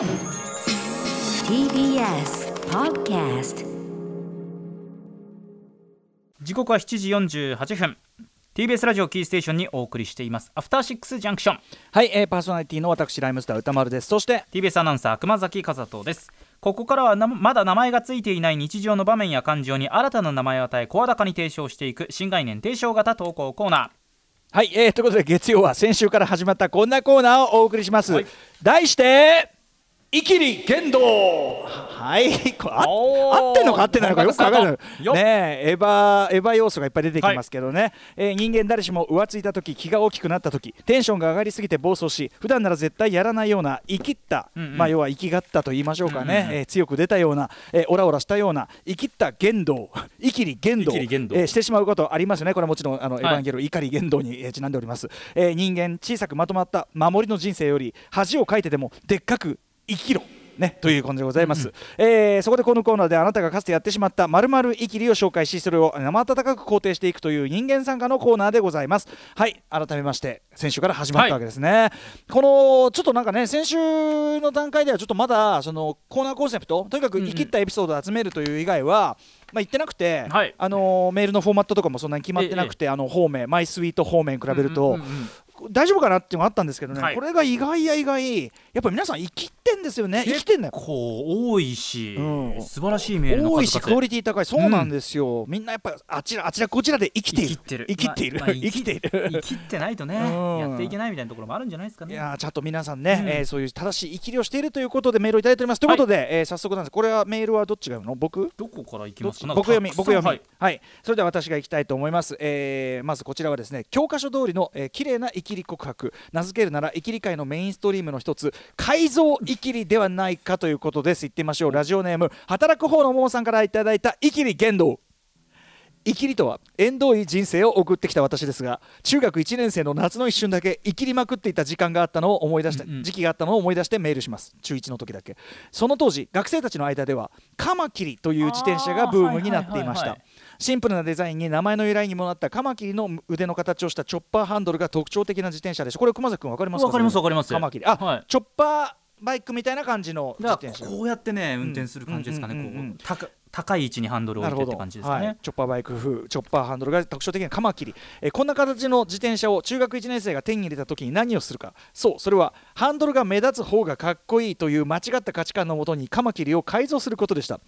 TBS Podcast 時刻は7時48分。TBS ラジオキーステーションにお送りしています。アフターシックスジャンクション。はい、えー、パーソナリティの私ライムスター歌丸です。そして TBS アナウンサー熊崎和人です。ここからはなまだ名前がついていない日常の場面や感情に新たな名前を与え声高に提唱していく新概念提唱型投稿コーナはい、えー、ということで月曜は先週から始まったこんなコーナーをお送りします、はい。題してイキリ剣道はい。これあ合ってんのか合ってないのかよく考えるよっ。ねえエヴァエヴァ要素がいっぱい出てきますけどね、えー人間誰しも浮ついた時気が大きくなった時テンションが上がりすぎて暴走し普段なら絶対やらないような生きった、うんうん。まあ要は生きがったと言いましょうかね、うんうんうん。えー強く出たような、えーオラオラしたような生きった言動イキリ言動えーしてしまうことありますよね。これはもちろんあの、い。エヴァンゲロ怒り言動にえーちなんでおります、えー人間小さくまとまった守りの人生より恥をかいてでもでっかく生きろ。ね、という感じでございます、えーそこでこのコーナーであなたがかつてやってしまったまる生きりを紹介しそれを生温かく肯定していくという人間参加のコーナーでございます。はい改めまして先週から始まったわけですね、このちょっとなんかね先週の段階ではちょっとまだそのコーナーコンセプトとにかく生きったエピソードを集めるという以外は、まあ、言ってなくて、はい。あのーメールのフォーマットとかもそんなに決まってなくて、あの方面マイスイート方面比べると、うんうんうんうん大丈夫かなっていうのがあったんですけどね、はい。これが意外や意外やっぱり皆さん生きってんですよね。生きてんだよ。結構多いし、うん。素晴らしいメールの多いしクオリティ高い。そうなんですよ、みんなやっぱあちらあちらこちらで生きている。生きてる。生きている、まあまあ生きてい生るきってないとねうん。やっていけないみたいなところもあるんじゃないですかね。いやーちゃんと皆さんね、うん。えーそういう正しい生きりをしているということでメールをいただいております。ということで、えー早速なんです。これはメールはどっちが読むの？僕？どこから行きますか？僕読み僕読み。ははいい、それでは私が行きたいと思います、えーまずこちらはですね教科書通りの、えー、綺麗な生きり告白。名付けるなら生きり界のメインストリームの一つ。改造生きりではないかということです。言ってみましょう。ラジオネーム働く方のももさんからいただいた生きり言動。生きりとは縁遠い人生を送ってきた私ですが中学1年生の夏の一瞬だけ生きりまくっていた時間があったのを思い出した、うんうん。時期があったのを思い出してメールします。中1の時だけ。その当時学生たちの間ではカマキリという自転車がブームになっていました。はいはいはいはいシンプルなデザインに名前の由来にもなったカマキリの腕の形をしたチョッパーハンドルが特徴的な自転車でしたこれ熊崎君分かります？かわかりますわかります。カマキリ。あ、はい。チョッパーバイクみたいな感じの自転車。こうやってね運転する感じですかね、うんうんうんうん。こう。高高い位置にハンドルを置いてって感じですかね、はい、チョッパーバイク風チョッパーハンドルが特徴的なカマキリ、えーこんな形の自転車を中学1年生が手に入れた時に何をするか。そうそれはハンドルが目立つ方がかっこいいという間違った価値観のもとにカマキリを改造することでした。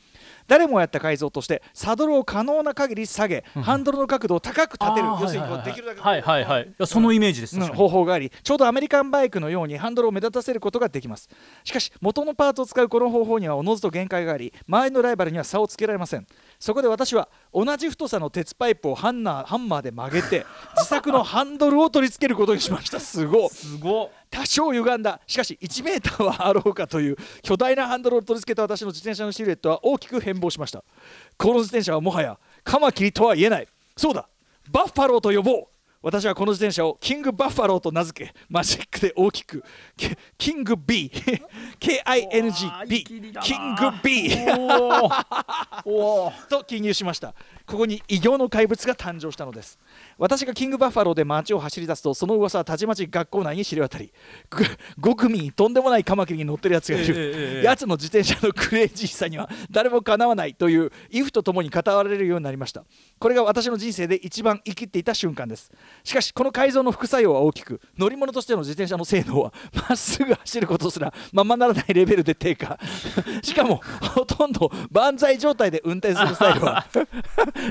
誰もやった改造としてサドルを可能な限り下げハンドルの角度を高く立てる。要するにこはいうはい。できるだけはいはいはい。いやそのイメージです、うん。方法がありちょう。どアメリカンバイクのようにハンドルを目立たせることができます。しかし元のパーツを使うこの方法にはおのずと限界があり周りのライバルには差をつけられません。そこで私は同じ太さの鉄パイプをハンナーハンマーで曲げて 自作のハンドルを取り付けることにしました。すごい。すご。っ多少歪んだ。しかし1メーターはあろうかという巨大なハンドルを取り付けた私の自転車のシルエットは大きく変貌しました。この自転車はもはやカマキリとは言えない。そうだ。バッファローと呼ぼう私はこの自転車をキングバッファローと名付けマジックで大きくキキング B KINGB キング B と記入しましたここに異形の怪物が誕生したのです。私がキングバッファローで街を走り出すとその噂はたちまち学校内に知れ渡り5組とんでもないカマキリに乗ってるやつがいる、ええええやつの自転車のクレイジーさには誰もかなわないというイフとともに語られるようになりました。これが私の人生で一番生きっていた瞬間です。しかしこの改造の副作用は大きく乗り物としての自転車の性能はまっすぐ走ることすらままならないレベルで低下。しかもほとんど万歳状態で運転するスタイルは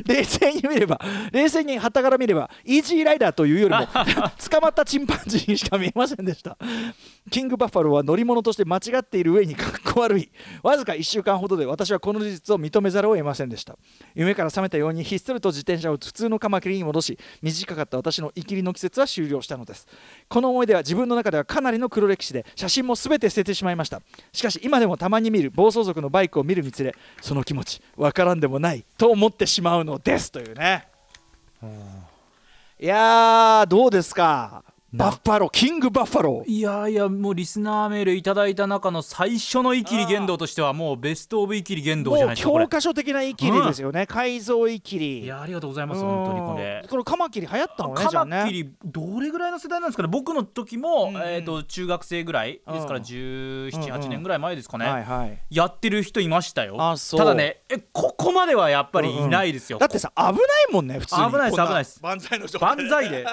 冷静に見れば冷静に旗から見ればイージーライダーというよりも 捕まったチンパンジーにしか見えませんでしたキングバッファローは乗り物として間違っている上にかっこ悪い。わずか1週間ほどで私はこの事実を認めざるを得ませんでした。夢から覚めたようにひっそりと自転車を普通のカマキリに戻し短かった私の生きりの季節は終了したのです。この思い出は自分の中ではかなりの黒歴史で写真も全て捨ててしまいました。しかし今でもたまに見る暴走族のバイクを見るにつれその気持ちわからんでもないと思ってしまうのです。というね。いやーどうですか？バッファローキングバッファローいやいやもうリスナーメールいただいた中の最初のイキリ言動としてはもうベストオブイキリ言動じゃないですか教科書的なイキリですよね、改造イキリ。いやありがとうございます本当にこれ。うんこのカマキリ流行ったのねカマキリどれぐらいの世代なんですかね。僕の時も、うん。うんえー、と中学生ぐらいですからうん1718年ぐらい前ですかね、はいはいやってる人いましたよ。あそう。ただねえここまではやっぱりいないですよ、だってさ危ないもんね普通に。危ないです危ないです。万歳の人万歳で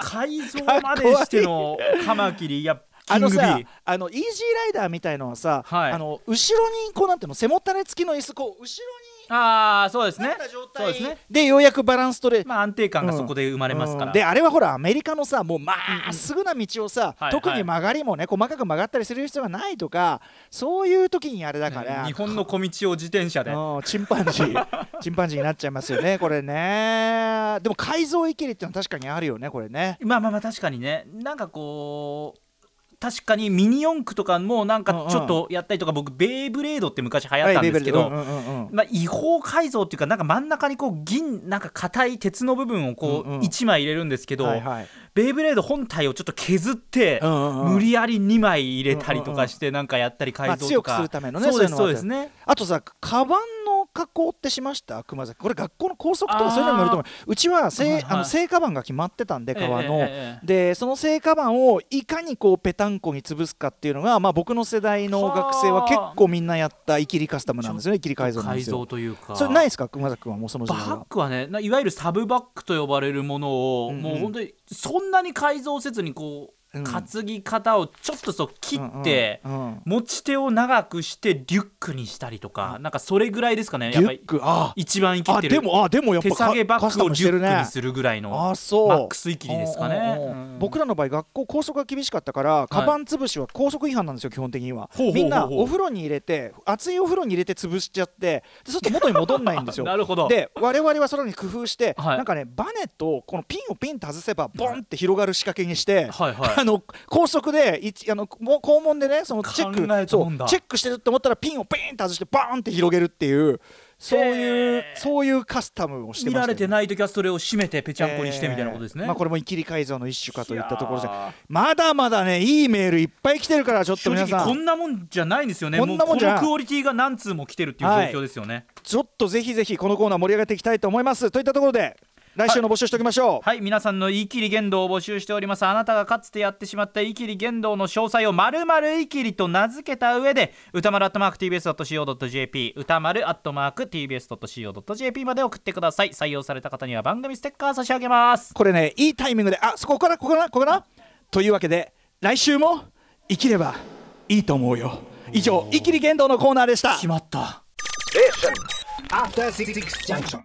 改造までしてのカマキリいやあのさー。あのイージーライダーみたいのはさ、はい。あの後ろにこうなんていうの背もたれ付きの椅子こう後ろああそうですね。そうですね。でようやくバランス取れまあ安定感がそこで生まれますから、うん。であれはほらアメリカのさもうまっすぐな道をさ、はい特に曲がりもね細かく曲がったりする必要がないとかそういう時にあれだから、日本の小道を自転車で。うん。チンパンジー チンパンジーになっちゃいますよねこれね。でも改造イキリってのは確かにあるよねこれね。まあまあまあ確かにね。なんかこう確かにミニ四駆とかもなんかちょっとやったりとか、僕ベイブレードって昔流行ったんですけど、まあ、違法改造っていうかなんか真ん中にこう銀なんか硬い鉄の部分をこうんううん。1枚入れるんですけど、ベイブレード本体をちょっと削って、無理やり2枚入れたりとかしてなんかやったり改造とか、まあ強くするためのねそうですそうですね。あとさカバンの加工ってしました？熊崎。これ学校の校則とかそういうのにもよると思う。うちは正,、はいはい。あの正カバンが決まってたんで革の、でその正カバンをいかにこうペタンコに潰すかっていうのが、まあ、僕の世代の学生は結構みんなやったイキリカスタムなんですよねイキリ改造なんですよ。改造というか。それないですか？熊崎君はもうその時バ代は。ッグはねないわゆるサブバッグと呼ばれるものを、うんうん。もう本当にそんなに改造せずにこう、うん担ぎ方をちょっとそう切って、うんうんうん。持ち手を長くしてリュックにしたりとか、なんかそれぐらいですかね。やっぱりリュック？あ一番生きてるあでもあでもやっぱ手提げバッグをリュックにするぐらいのあそう。マックスイキリですかね。僕らの場合学校校則が厳しかったからカバン潰しは校則違反なんですよ基本的には。みんなお風呂に入れて熱いお風呂に入れて潰しちゃって でそうすると元に戻んないんですよ。なるほど。で我々はそれに工夫して、はい。なんかねバネとこのピンをピンと外せばボンって広がる仕掛けにして、はいはいあの高速で一あのもう校門でねそのチェックチェックしてるって思ったらピンをピンと外してバーンって広げるっていうそういうそういうカスタムをして見ましたよられてない時はそれを締めてぺちゃんこにしてみたいなことですね、えーまあ、これもイキリ改造の一種かといったところでまだまだねいいメールいっぱい来てるからちょっと正皆さん。直こんなもんじゃないんですよね。こんなもんじゃクオリティが何通も来てるっていう状況ですよね、ちょっとぜひぜひこのコーナー盛り上げていきたいと思います。といったところで来週の募集しておきましょう、はい。皆さんのイキリ言動を募集しております。あなたがかつてやってしまったイキリ言動の詳細をまるまるイキリと名付けた上で歌丸アットマーク TBS.CO.JP 歌丸アットマーク TBS.CO.JP まで送ってください。採用された方には番組ステッカー差し上げます。これねいいタイミングであそこからここからここからというわけで来週も生きればいいと思うよ。以上イキリ言動のコーナーでした。決まった。After Six Junction.